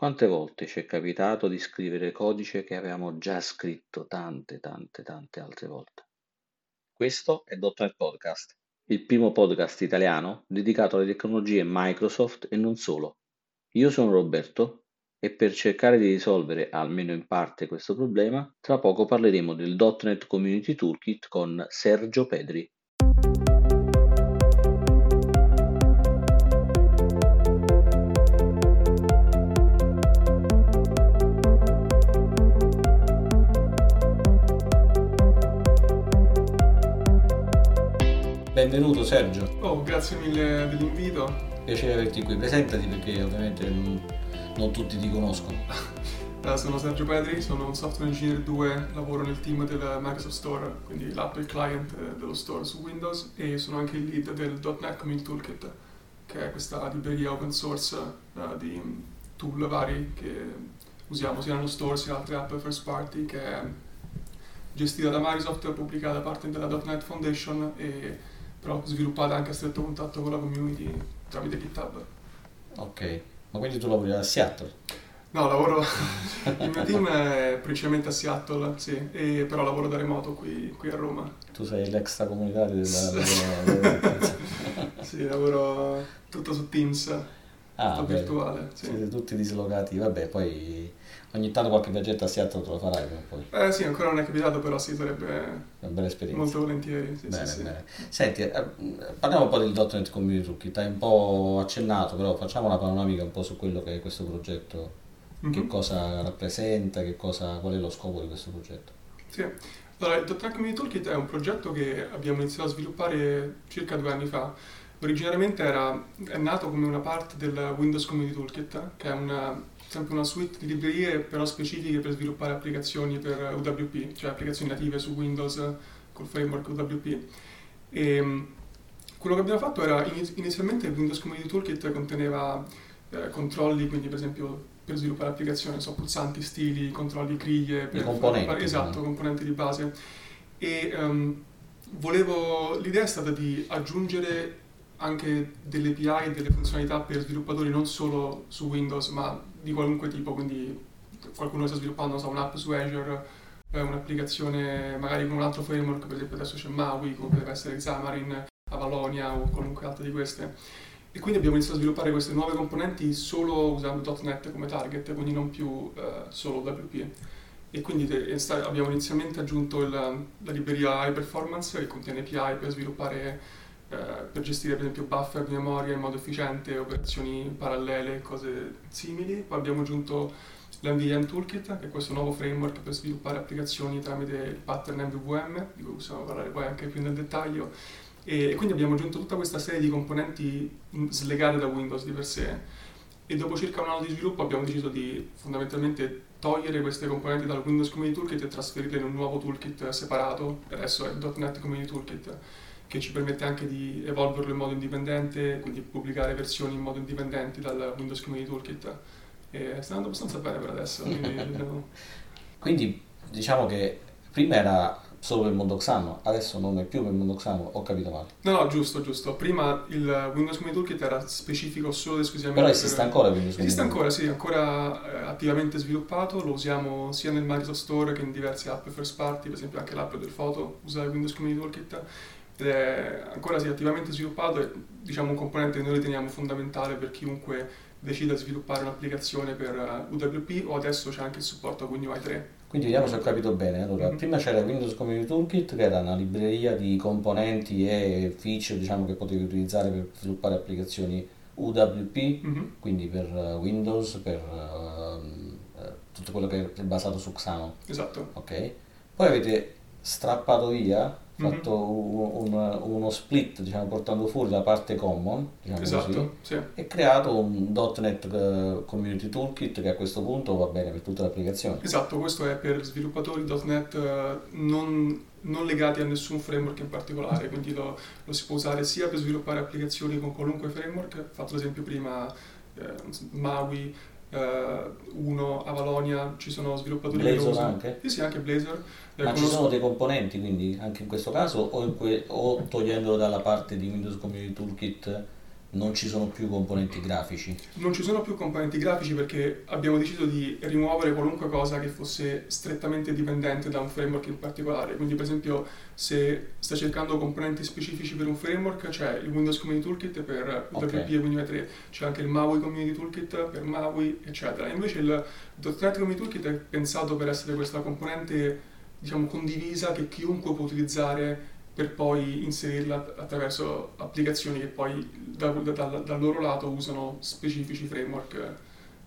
Quante volte ci è capitato di scrivere codice che avevamo già scritto tante, tante, tante altre volte? Questo è .NET Podcast. Il primo podcast italiano dedicato alle tecnologie Microsoft e non solo. Io sono Roberto e per cercare di risolvere almeno in parte questo problema, tra poco parleremo del .NET Community Toolkit con Sergio Pedri. Benvenuto Sergio, Oh, grazie mille dell'invito. piacere averti qui. Presentati perché ovviamente non, non tutti ti conoscono. Eh, sono Sergio Pedri, sono un software engineer 2, lavoro nel team del Microsoft Store, quindi l'app e il client dello store su Windows e sono anche il lead del .NET Community Toolkit, che è questa libreria open source eh, di tool vari che usiamo sia nello store sia altre app first party, che è gestita da Microsoft, pubblicata da parte della .NET Foundation e però sviluppata anche a stretto contatto con la community tramite GitHub. Ok, ma quindi tu lavori a Seattle? No, lavoro. Il mio team è principalmente a Seattle, sì, e però lavoro da remoto qui, qui a Roma. Tu sei l'extracomunitario della... della- Sì, lavoro tutto su Teams, Ah, virtuale. Sì. Siete tutti dislocati, vabbè, poi ogni tanto qualche viaggetto a Seattle te lo farai prima poi. Eh sì, ancora non è capitato, però sì, sarebbe Una bella esperienza. molto volentieri. Sì, Bene, sì, sì. bene. Senti, eh, parliamo un po' del .NET Community Toolkit, hai un po' accennato, però facciamo una panoramica un po' su quello che è questo progetto, che Mhm. cosa rappresenta, che cosa, qual è lo scopo di questo progetto. Sì. Allora, il .NET Community Toolkit è un progetto che abbiamo iniziato a sviluppare circa due anni fa. Originariamente era, è nato come una parte del Windows Community Toolkit, che è una, sempre una suite di librerie però specifiche per sviluppare applicazioni per UWP, cioè applicazioni native su Windows col framework UWP. E quello che abbiamo fatto era iniz- inizialmente il Windows Community Toolkit conteneva eh, controlli, quindi per esempio per sviluppare applicazioni, so, pulsanti, stili, controlli, griglie, per componenti, esatto, componenti di base. E ehm, volevo, l'idea è stata di aggiungere anche delle API e delle funzionalità per sviluppatori non solo su Windows, ma di qualunque tipo, quindi qualcuno sta sviluppando so, un'app su Azure, eh, un'applicazione magari con un altro framework, per esempio adesso c'è Maui, come potrebbe essere Xamarin, Avalonia o qualunque altra di queste. E quindi abbiamo iniziato a sviluppare queste nuove componenti solo usando .NET come target, quindi non più eh, solo WP. E quindi sta- abbiamo inizialmente aggiunto il- la libreria High Performance che contiene API per sviluppare, eh, per gestire per esempio buffer di memoria in modo efficiente, operazioni parallele, cose simili. Poi abbiamo aggiunto l'MVM Toolkit, che è questo nuovo framework per sviluppare applicazioni tramite il pattern MVVM, di cui possiamo parlare poi anche più nel dettaglio. E quindi abbiamo aggiunto tutta questa serie di componenti slegate da Windows di per sé. E dopo circa un anno di sviluppo abbiamo deciso di fondamentalmente togliere queste componenti dal Windows Community Toolkit e trasferirle in un nuovo toolkit separato, adesso è .NET Community Toolkit, che ci permette anche di evolverlo in modo indipendente, quindi pubblicare versioni in modo indipendente dal Windows Community Toolkit. E sta andando abbastanza bene per adesso, quindi dobbiamo- Quindi diciamo che prima era solo per Mondoxano, adesso non è più per Mondoxano, ho capito male. No, no, giusto, giusto. Prima il Windows Community Toolkit era specifico solo ed esclusivamente Però per- esiste ancora Windows Esiste ancora, sì, ancora eh, attivamente sviluppato, lo usiamo sia nel Microsoft Store che in diverse app first party, per esempio anche l'app del foto usa il Windows Community Toolkit ed è ancora sì, attivamente sviluppato e diciamo un componente che noi riteniamo fondamentale per chiunque decida di sviluppare un'applicazione per eh, UWP o adesso c'è anche il supporto a WinUI 3. Quindi vediamo se ho capito bene. Allora, Mhm. prima c'era Windows Community Toolkit che era una libreria di componenti e feature diciamo, che potevi utilizzare per sviluppare applicazioni UWP, Mhm. quindi per eh, Windows, per eh, tutto quello che è basato su Xano. Esatto. ok? Poi avete strappato via. Fatto un- un- uno split, diciamo, portando fuori la parte common, diciamo così, Esatto, sì. e creato un .NET eh, Community Toolkit che a questo punto va bene per tutte le applicazioni. Esatto, questo è per sviluppatori .NET eh, non, non legati a nessun framework in particolare, quindi lo, lo si può usare sia per sviluppare applicazioni con qualunque framework, fatto l'esempio prima eh, Maui, Uno, Avalonia, ci sono sviluppatori che lo Blazor usano. anche? Sì, sì, anche Blazor. Eh, Ma ci sono dei componenti quindi anche in questo caso o, in que- o togliendolo dalla parte di Windows Community Toolkit non ci sono più componenti grafici. Non ci sono più componenti grafici perché abbiamo deciso di rimuovere qualunque cosa che fosse strettamente dipendente da un framework in particolare. Quindi, per esempio, se stai cercando componenti specifici per un framework, c'è il Windows Community Toolkit per WP okay. e Windows 3, c'è anche il MAUI Community Toolkit per MAUI, eccetera. Invece il .NET Community Toolkit è pensato per essere questa componente diciamo, condivisa che chiunque può utilizzare per poi inserirla attraverso applicazioni che poi da, da, da, dal loro lato usano specifici framework.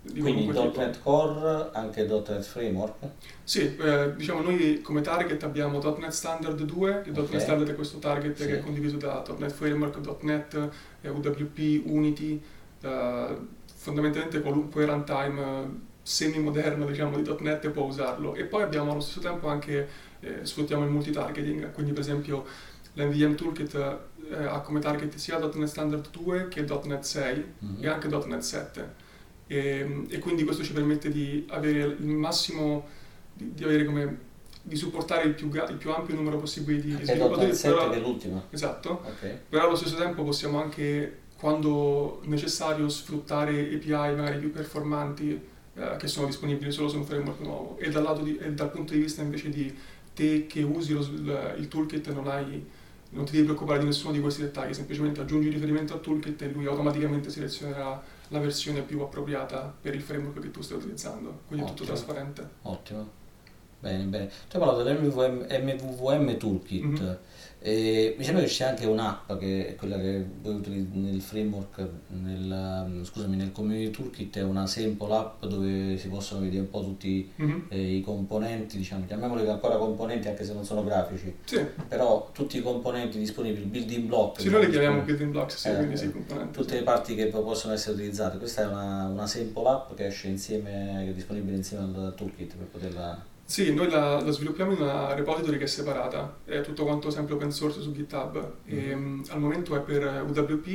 Di Quindi .NET Core, anche .NET Framework? Sì, eh, diciamo noi come target abbiamo .NET Standard 2, che okay. .NET Standard è questo target sì. che è condiviso da .NET Framework, .NET, eh, UWP, Unity, eh, fondamentalmente qualunque runtime semi-moderno diciamo, di .NET può usarlo. E poi abbiamo allo stesso tempo anche eh, sfruttiamo il multitargeting, quindi per esempio l'NVM Toolkit eh, ha come target sia .NET Standard 2 che .NET 6 mm-hmm. e anche .NET 7 e, e, quindi questo ci permette di avere il massimo, di, di avere come di supportare il più, il più, ampio numero possibile di, sviluppatori. 7 però, è l'ultima. Esatto, okay. però allo stesso tempo possiamo anche, quando necessario, sfruttare API magari più performanti eh, che sono disponibili solo su un framework nuovo e dal, di, e dal punto di vista invece di te che usi lo, il toolkit non, hai, non, ti devi preoccupare di nessuno di questi dettagli, semplicemente aggiungi riferimento al toolkit e lui automaticamente selezionerà la versione più appropriata per il framework che tu stai utilizzando, quindi Ottimo. è tutto trasparente. Ottimo. Bene, bene. Tu hai parlato dell'MVVM MVVM Toolkit. Mm-hmm. E mi sembra che c'è anche un'app che è quella che voi utilizzate nel framework, nel, mm, scusami, nel community toolkit è una sample app dove si possono vedere un po' tutti mm-hmm. eh, i componenti, diciamo, chiamiamoli ancora componenti anche se non sono grafici, sì. però tutti i componenti disponibili, building block. Sì, noi li chiamiamo building blocks, sì, eh, quindi sì, componenti. Tutte le parti che possono essere utilizzate. Questa è una, una sample app che esce insieme, che è disponibile insieme al toolkit per poterla sì, noi la, la, sviluppiamo in una repository che è separata, è tutto quanto sempre open source su GitHub mm-hmm. e um, al momento è per UWP,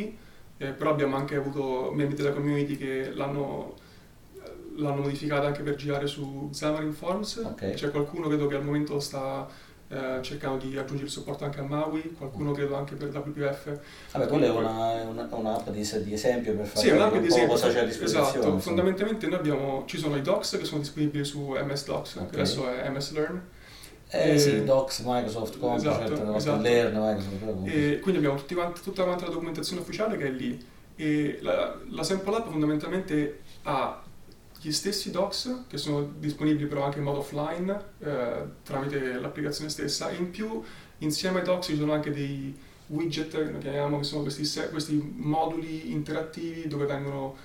eh, però abbiamo anche avuto membri della community che l'hanno, l'hanno modificata anche per girare su Xamarin Forms, okay. c'è qualcuno credo che al momento sta eh, cercando di aggiungere il supporto anche a Maui, qualcuno credo anche per WPF. Vabbè, quella è una, una, un'app di, di, esempio per fare sì, un'app di esempio, cosa c'è a disposizione. Esatto, insomma. fondamentalmente noi abbiamo, ci sono i docs che sono disponibili su MS Docs, okay. che adesso è MS Learn. Eh e, sì, Docs, Microsoft, Composite, esatto, esatto. Learn, Microsoft. E quindi abbiamo quanti, tutta quanta la documentazione ufficiale che è lì. E la, la sample app fondamentalmente ha gli stessi docs che sono disponibili però anche in modo offline eh, tramite l'applicazione stessa. In più insieme ai docs ci sono anche dei widget che chiamiamo che sono questi, questi moduli interattivi dove vengono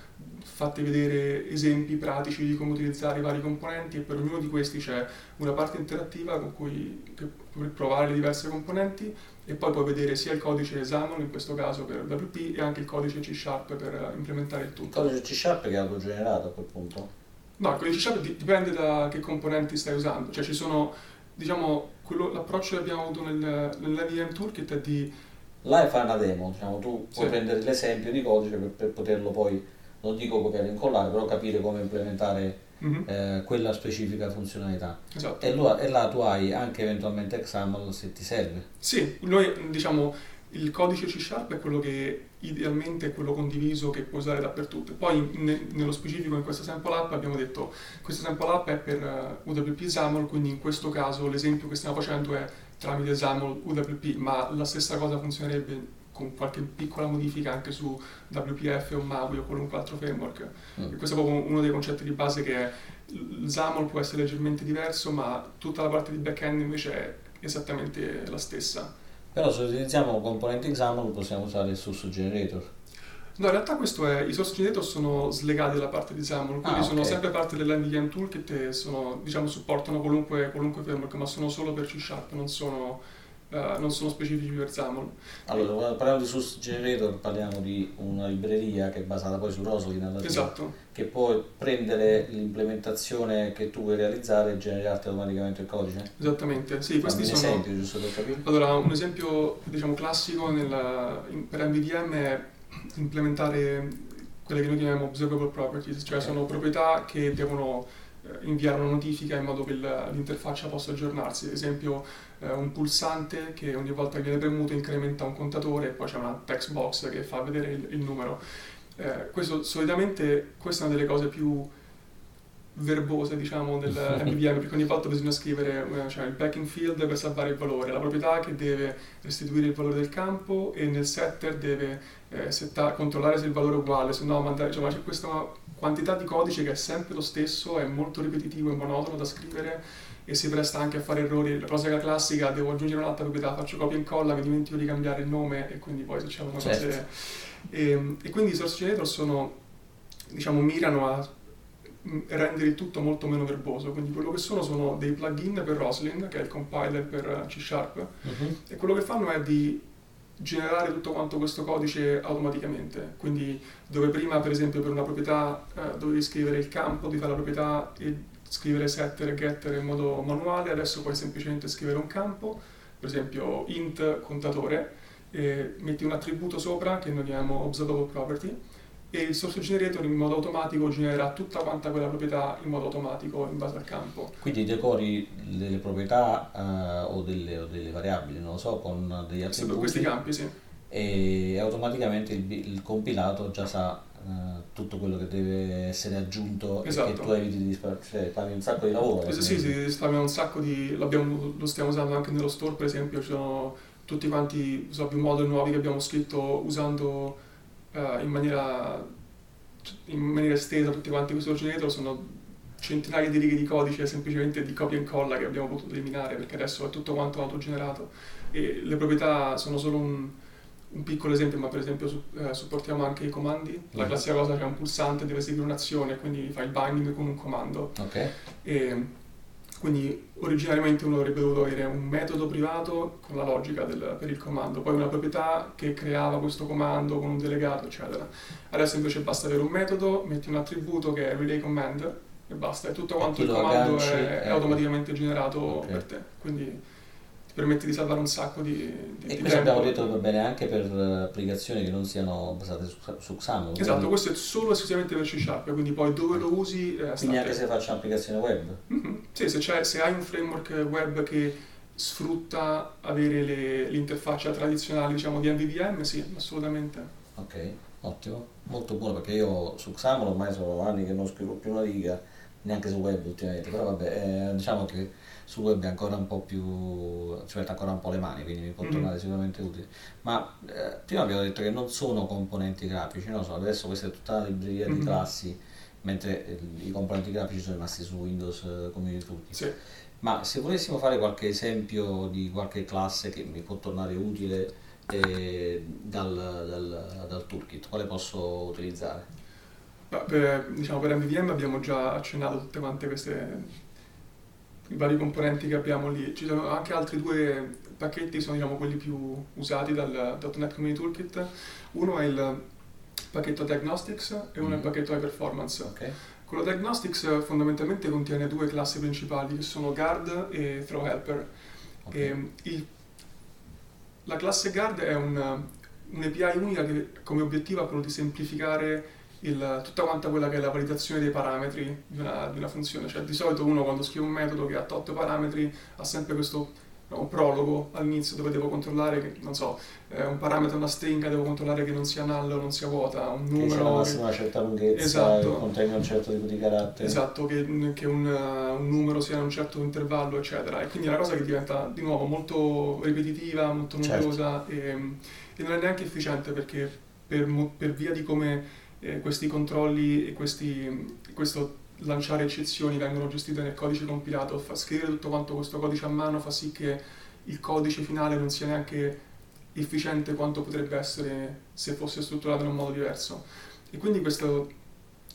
fatti vedere esempi pratici di come utilizzare i vari componenti e per ognuno di questi c'è una parte interattiva con cui provare le diverse componenti e poi puoi vedere sia il codice XAML in questo caso per WP e anche il codice C Sharp per implementare il tutto. Il codice C Sharp che è autogenerato a quel punto? No, il codice C Sharp dipende da che componenti stai usando, cioè ci sono, diciamo, quello, l'approccio che abbiamo avuto nel, nell'NVM Toolkit è di... Là fai una demo, diciamo, tu puoi sì. prendere l'esempio di codice per, per poterlo poi, non dico copiare e incollare, però capire come implementare mm-hmm. eh, quella specifica funzionalità. Esatto. E, lo, e, là tu hai anche eventualmente XAML se ti serve. Sì, noi diciamo il codice C Sharp è quello che idealmente è quello condiviso che puoi usare dappertutto. Poi ne, nello specifico in questa sample app abbiamo detto questa sample app è per uh, UWP XAML, quindi in questo caso l'esempio che stiamo facendo è tramite XAML UWP, ma la stessa cosa funzionerebbe con qualche piccola modifica anche su WPF o Maui o qualunque altro framework. Mm. questo è proprio uno dei concetti di base che è XAML può essere leggermente diverso, ma tutta la parte di backend invece è esattamente la stessa. Però se utilizziamo componenti XAML possiamo usare il source generator. No, in realtà questo è, i source generator sono slegati dalla parte di XAML, quindi ah, okay. sono sempre parte dell'NVM toolkit e sono, diciamo, supportano qualunque, qualunque framework, ma sono solo per C Sharp, non sono Uh, non sono specifici per XAML. Allora, quando parliamo di Source Generator parliamo di una libreria che è basata poi su Roslyn esatto. che può prendere l'implementazione che tu vuoi realizzare e generarti automaticamente il codice. Esattamente, sì, questi un sono... esempio, giusto per capire? Allora, un esempio diciamo classico nella, per MVVM è implementare quelle che noi chiamiamo observable properties, cioè okay. sono proprietà che devono eh, inviare una notifica in modo che l'interfaccia possa aggiornarsi. Ad esempio eh, un pulsante che ogni volta che viene premuto incrementa un contatore e poi c'è una text box che fa vedere il, il numero. Eh, questo solitamente questa è una delle cose più verbose diciamo del MVVM perché ogni volta bisogna scrivere eh, cioè, il backing field per salvare il valore, la proprietà che deve restituire il valore del campo e nel setter deve eh, setta, controllare se il valore è uguale, se no mandare, cioè, c'è questa quantità di codice che è sempre lo stesso, è molto ripetitivo e monotono da scrivere e si presta anche a fare errori. La cosa classica, devo aggiungere un'altra proprietà, faccio copia e incolla, mi dimentico di cambiare il nome e quindi poi succedono certo. cose... E, e quindi i source generator sono, diciamo, mirano a rendere il tutto molto meno verboso. Quindi quello che sono sono dei plugin per Roslyn, che è il compiler per C Sharp, uh-huh. e quello che fanno è di generare tutto quanto questo codice automaticamente. Quindi dove prima, per esempio, per una proprietà eh, dovevi scrivere il campo di tale proprietà e scrivere setter e getter in modo manuale, adesso puoi semplicemente scrivere un campo, per esempio int contatore, metti un attributo sopra che noi chiamiamo observable property e il source generator in modo automatico genera tutta quanta quella proprietà in modo automatico in base al campo. Quindi decori delle proprietà uh, o, delle, o, delle, variabili, non lo so, con degli attributi. Sì, questi campi, sì. E automaticamente il, il compilato già sa uh, tutto quello che deve essere aggiunto esatto. e che tu eviti di disparare, cioè un sacco di lavoro. Sì, sì, sì, stiamo un sacco di... lo stiamo usando anche nello store, per esempio, ci sono tutti quanti so, più moduli nuovi che abbiamo scritto usando uh, in, maniera, in maniera estesa tutti quanti questo generator sono centinaia di righe di codice semplicemente di copia e incolla che abbiamo potuto eliminare perché adesso è tutto quanto autogenerato e le proprietà sono solo un, un piccolo esempio, ma per esempio su, eh, supportiamo anche i comandi. La mm. classica cosa c'è un pulsante, deve seguire un'azione, quindi fai il binding con un comando. Okay. E, quindi originariamente uno avrebbe dovuto avere un metodo privato con la logica del, per il comando, poi una proprietà che creava questo comando con un delegato, eccetera. Adesso invece basta avere un metodo, metti un attributo che è relay command e basta, e tutto quanto il comando è, è, automaticamente generato okay. per te. Quindi permette di salvare un sacco di, di E questo abbiamo detto che va bene anche per applicazioni che non siano basate su, su XAML. Esatto, quindi... questo è solo esclusivamente per C Sharp, quindi poi dove lo usi... Eh, quindi anche se faccio un'applicazione web? Mm-hmm. Sì, se, se, hai un framework web che sfrutta avere le, l'interfaccia tradizionale diciamo, di MVVM, sì, assolutamente. Ok, ottimo, molto buono perché io su XAML ormai sono anni che non scrivo più una riga, neanche su web ultimamente, però vabbè, eh, diciamo che sul web è ancora un po' più ci mette ancora un po' le mani quindi mi può mm-hmm. tornare sicuramente utile ma eh, prima abbiamo detto che non sono componenti grafici no? so, adesso questa è tutta la libreria mm-hmm. di classi mentre eh, i componenti grafici sono rimasti su Windows eh, Community Toolkit sì. ma se volessimo fare qualche esempio di qualche classe che mi può tornare utile eh, dal, dal, dal toolkit quale posso utilizzare? Per, diciamo, per MVVM abbiamo già accennato tutte quante queste i vari componenti che abbiamo lì. Ci sono anche altri due pacchetti, sono diciamo, quelli più usati dal .NET Community Toolkit. Uno è il pacchetto Diagnostics e uno mm. è il mm. pacchetto High Performance. Okay. Quello Diagnostics fondamentalmente contiene due classi principali che sono Guard e Throw Helper. Okay. E il, la classe Guard è un, un'API unica che come obiettivo ha quello di semplificare il, tutta quanta quella che è la validazione dei parametri di una, di una, funzione. Cioè, di solito uno quando scrive un metodo che ha 8 parametri ha sempre questo no, prologo all'inizio dove devo controllare che, non so, eh, un parametro, una stringa, devo controllare che non sia null o non sia vuota, un numero... Che sia una certa lunghezza, esatto, che contenga un certo tipo di carattere. Esatto, che, che un, uh, un, numero sia in un certo intervallo, eccetera. E quindi è una cosa che diventa di nuovo molto ripetitiva, molto noiosa certo. e, e non è neanche efficiente perché per, per via di come eh, questi controlli e questi, questo lanciare eccezioni vengono gestite nel codice compilato, fa scrivere tutto quanto questo codice a mano fa sì che il codice finale non sia neanche efficiente quanto potrebbe essere se fosse strutturato in un modo diverso. E quindi questo,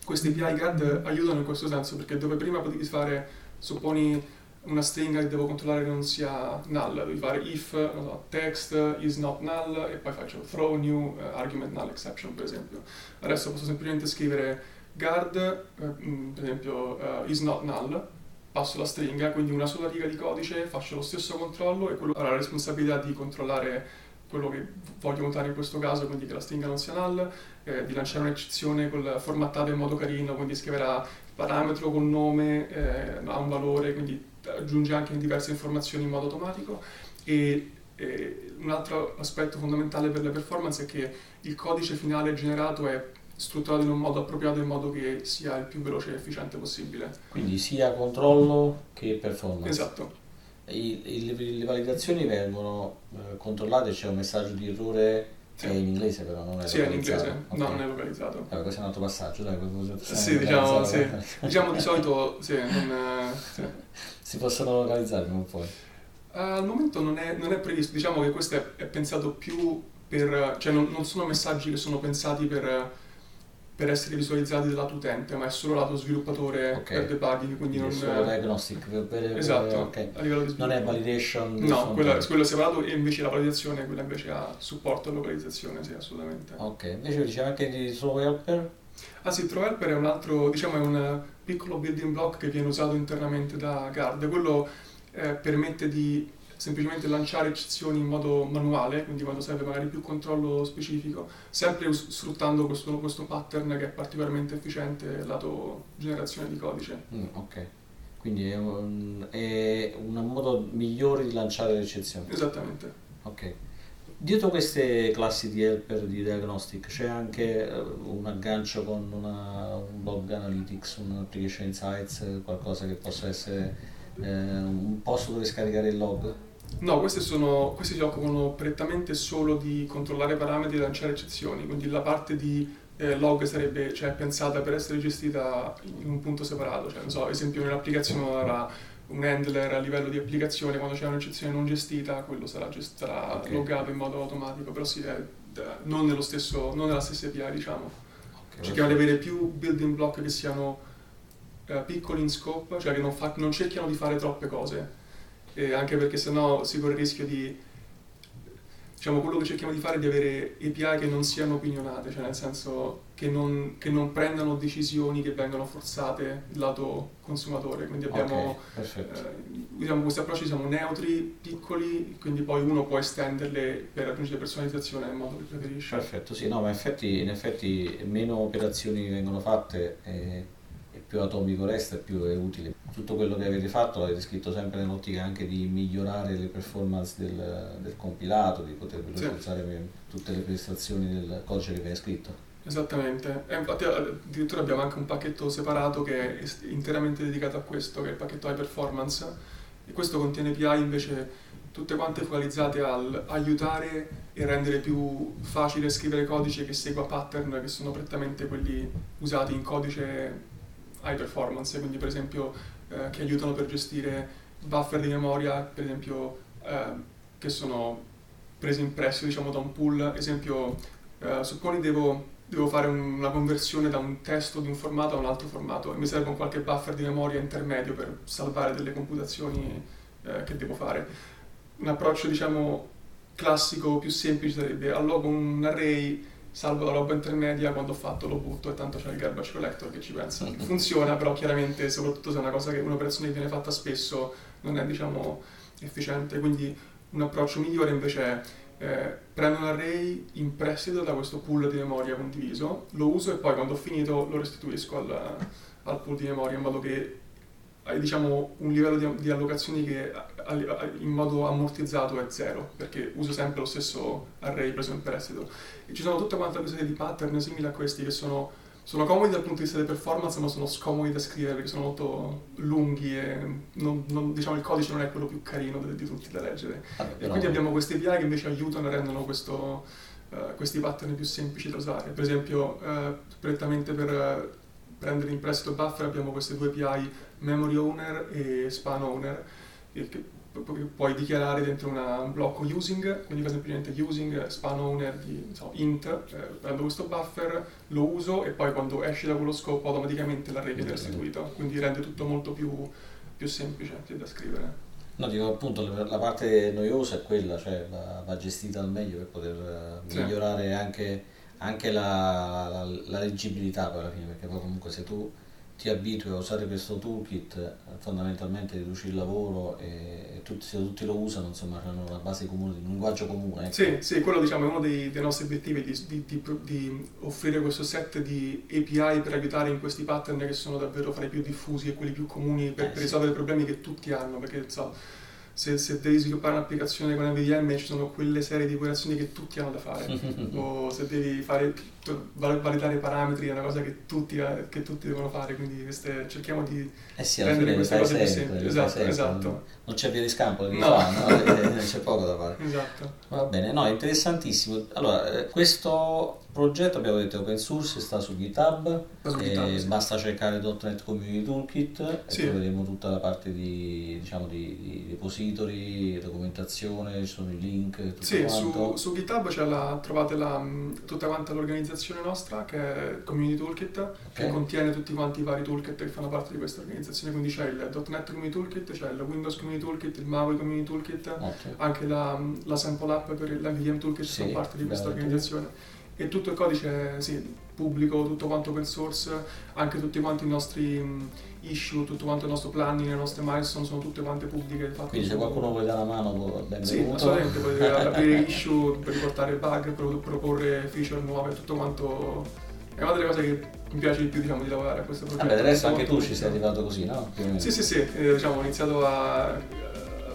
questi API GAD aiutano in questo senso, perché dove prima potevi fare, supponi una stringa che devo controllare che non sia null, devi fare if so, text is not null e poi faccio throw new uh, argument null exception per esempio. Adesso posso semplicemente scrivere guard, uh, per esempio uh, is not null, passo la stringa, quindi una sola riga di codice, faccio lo stesso controllo e quello avrà la responsabilità di controllare quello che voglio notare in questo caso, quindi che la stringa non sia null, eh, di lanciare un'eccezione formattata in modo carino, quindi scriverà parametro col nome eh, ha un valore, quindi aggiunge anche diverse informazioni in modo automatico e, e un altro aspetto fondamentale per le performance è che il codice finale generato è strutturato in un modo appropriato in modo che sia il più veloce e efficiente possibile. Quindi sia controllo che performance. Esatto. I, i, le validazioni vengono eh, controllate, c'è un messaggio di errore sì. è in inglese però non è sì, è in inglese, okay. no, non è localizzato. Vabbè, questo è un altro passaggio, dai, sì, diciamo, sì. diciamo di solito sì, non, sì. Si possono localizzare un po'. Uh, al momento non è, non è, previsto, diciamo che questo è, è pensato più per, cioè non, non sono messaggi che sono pensati per per essere visualizzati dal lato utente, ma è solo lato sviluppatore okay. per debugging, quindi non è solo diagnostic per, per, esatto, okay. a livello di Non è validation? No, quello, quello è separato e invece la validazione, quella invece ha supporto e localizzazione, sì, assolutamente. Ok, invece diceva anche di Throw Helper? Ah sì, Throw Helper è un altro, diciamo è un piccolo building block che viene usato internamente da Guard, quello eh, permette di semplicemente lanciare eccezioni in modo manuale, quindi quando serve magari più controllo specifico, sempre us- sfruttando questo, questo, pattern che è particolarmente efficiente lato generazione di codice. Mm, ok, quindi è un, è un modo migliore di lanciare le eccezioni. Esattamente. Ok. Dietro queste classi di helper di diagnostic c'è anche eh, un aggancio con una, un log analytics, un application insights, qualcosa che possa essere eh, un posto dove scaricare il log? No, queste, sono, queste si occupano prettamente solo di controllare parametri e lanciare eccezioni, quindi la parte di eh, log sarebbe cioè, pensata per essere gestita in un punto separato, cioè, non so, esempio nell'applicazione avrà un handler a livello di applicazione, quando c'è un'eccezione non gestita, quello sarà, gest- sarà okay. loggato in modo automatico, però sì, è, non, nello stesso, non nella stessa API, diciamo. Okay, Cerchiamo di avere più building block che siano eh, piccoli in scope, cioè che non, fa, non cerchiano di fare troppe cose, eh, anche perché sennò si corre il rischio di diciamo quello che cerchiamo di fare è di avere API che non siano opinionate, cioè nel senso che non, che non prendano decisioni che vengono forzate lato consumatore. Quindi abbiamo okay, eh, diciamo, questi approcci siamo neutri, piccoli, quindi poi uno può estenderle per raggiungere personalizzazione nel modo che preferisce. Perfetto, sì, no, ma in effetti, in effetti meno operazioni vengono fatte. E più atomico resta e più è utile. Tutto quello che avete fatto l'avete scritto sempre nell'ottica anche di migliorare le performance del, del compilato, di poter velocizzare sì. tutte le prestazioni del codice che avete scritto. Esattamente, e infatti addirittura abbiamo anche un pacchetto separato che è interamente dedicato a questo, che è il pacchetto high performance, e questo contiene API invece tutte quante focalizzate al aiutare e rendere più facile scrivere codice che segua pattern che sono prettamente quelli usati in codice high performance, quindi per esempio eh, che aiutano per gestire buffer di memoria, per esempio eh, che sono presi in prestito diciamo, da un pool, esempio eh, supponi devo, devo fare un, una conversione da un testo di un formato a un altro formato e mi serve un qualche buffer di memoria intermedio per salvare delle computazioni eh, che devo fare. Un approccio diciamo classico più semplice sarebbe allogo un array salvo la roba intermedia, quando ho fatto lo butto e tanto c'è il garbage collector che ci pensa. Funziona, però chiaramente, soprattutto se è una cosa che un'operazione viene fatta spesso, non è diciamo efficiente, quindi un approccio migliore invece è eh, prendo un array in prestito da questo pool di memoria condiviso, lo uso e poi quando ho finito lo restituisco al, al pool di memoria in modo che diciamo, un livello di, di, allocazioni che in modo ammortizzato è zero, perché uso sempre lo stesso array preso in prestito. E ci sono tutte quante una serie di pattern simili a questi che sono, sono, comodi dal punto di vista delle performance, ma sono scomodi da scrivere perché sono molto lunghi e non, non, diciamo, il codice non è quello più carino di, di tutti da leggere. Allora, e quindi abbiamo queste API che invece aiutano e rendono questo, uh, questi pattern più semplici da usare. Per esempio, uh, prettamente per prendere in prestito buffer abbiamo queste due API memory owner e span owner che puoi dichiarare dentro una, un blocco using, quindi fa semplicemente using span owner di so, int, eh, prendo questo buffer, lo uso e poi quando esce da quello scopo automaticamente l'array viene restituito, quindi rende tutto molto più, più semplice da scrivere. No, dico appunto la parte noiosa è quella, cioè va, va gestita al meglio per poter sì. migliorare anche, anche la, la, la leggibilità poi alla fine, perché poi comunque se tu ti abitui a usare questo toolkit fondamentalmente riduci il lavoro e tutti, se tutti lo usano insomma hanno una base comune, un linguaggio comune. Ecco. Sì, sì, quello diciamo, è uno dei, dei nostri obiettivi di, di, di, di, offrire questo set di API per aiutare in questi pattern che sono davvero fra i più diffusi e quelli più comuni per, eh, per risolvere i problemi che tutti hanno, perché so, se, se, devi sviluppare un'applicazione con NVDM ci sono quelle serie di operazioni che tutti hanno da fare. O se devi fare, validare i parametri è una cosa che tutti, che tutti devono fare quindi queste, cerchiamo di eh sì, rendere queste cose sempre, più semplici esatto, esatto. non c'è via di scampo no. fare, no? Eh, c'è poco da fare esatto. va bene, no, interessantissimo allora, eh, questo progetto abbiamo detto open source sta su GitHub, su GitHub sì. basta cercare .NET Community Toolkit sì. e troveremo tutta la parte di, diciamo, di, di repository, documentazione, ci sono i link tutto sì, su, su, GitHub la, trovate la, tutta quanta l'organizzazione nostra che è Community Toolkit okay. che contiene tutti quanti i vari toolkit che fanno parte di questa organizzazione quindi c'è il .NET Community Toolkit, c'è il Windows Community Toolkit, il Maui Community Toolkit okay. anche la, la sample app per l'NVM Toolkit sì, sono parte di questa organizzazione e tutto il codice sì, pubblico, tutto quanto open source, anche tutti quanti i nostri issue, tutto quanto il nostro planning, le nostre milestone sono tutte quante pubbliche. Quindi se qualcuno vuole dare la mano, benvenuto. Sì, assolutamente, potete aprire issue per riportare bug, proporre feature nuove, tutto quanto è una delle cose che mi piace di più diciamo, di lavorare a questo progetto. Vabbè, adesso anche tu ci sei arrivato così, no? Sì, sì, sì, eh, diciamo, ho iniziato a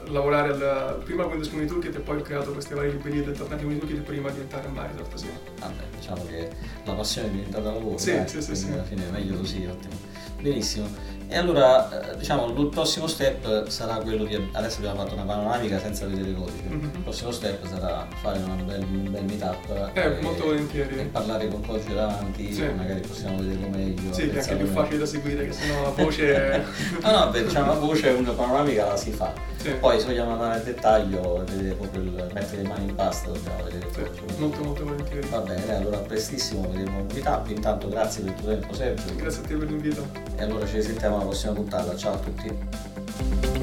lavorare al, prima con Windows Community Toolkit e poi ho creato queste varie librerie del Community Toolkit prima di diventare Microsoft. Sì. Vabbè, diciamo che la passione è diventata lavoro. Sì, dai, sì, sì, sì. Alla fine è meglio così, ottimo. Benissimo. E allora, eh, diciamo, il prossimo step sarà quello di... Adesso abbiamo fatto una panoramica senza vedere i codici. Mm-hmm. Il prossimo step sarà fare bel, un bel meetup. Eh, e, molto volentieri. E parlare col codice davanti, sì. magari possiamo vederlo meglio. Sì, che è anche più facile da seguire, che sennò la voce... no, no, beh, diciamo, la voce, una panoramica la si fa. Sì. Poi se vogliamo andare nel dettaglio vedere proprio il, mettere le mani in pasta, dobbiamo vedere sì, molto molto volentieri. Va bene, allora prestissimo vedremo un meetup. Intanto grazie per il tuo tempo Sergio. Grazie a te per l'invito. E allora ci risentiamo alla prossima puntata. Ciao a tutti.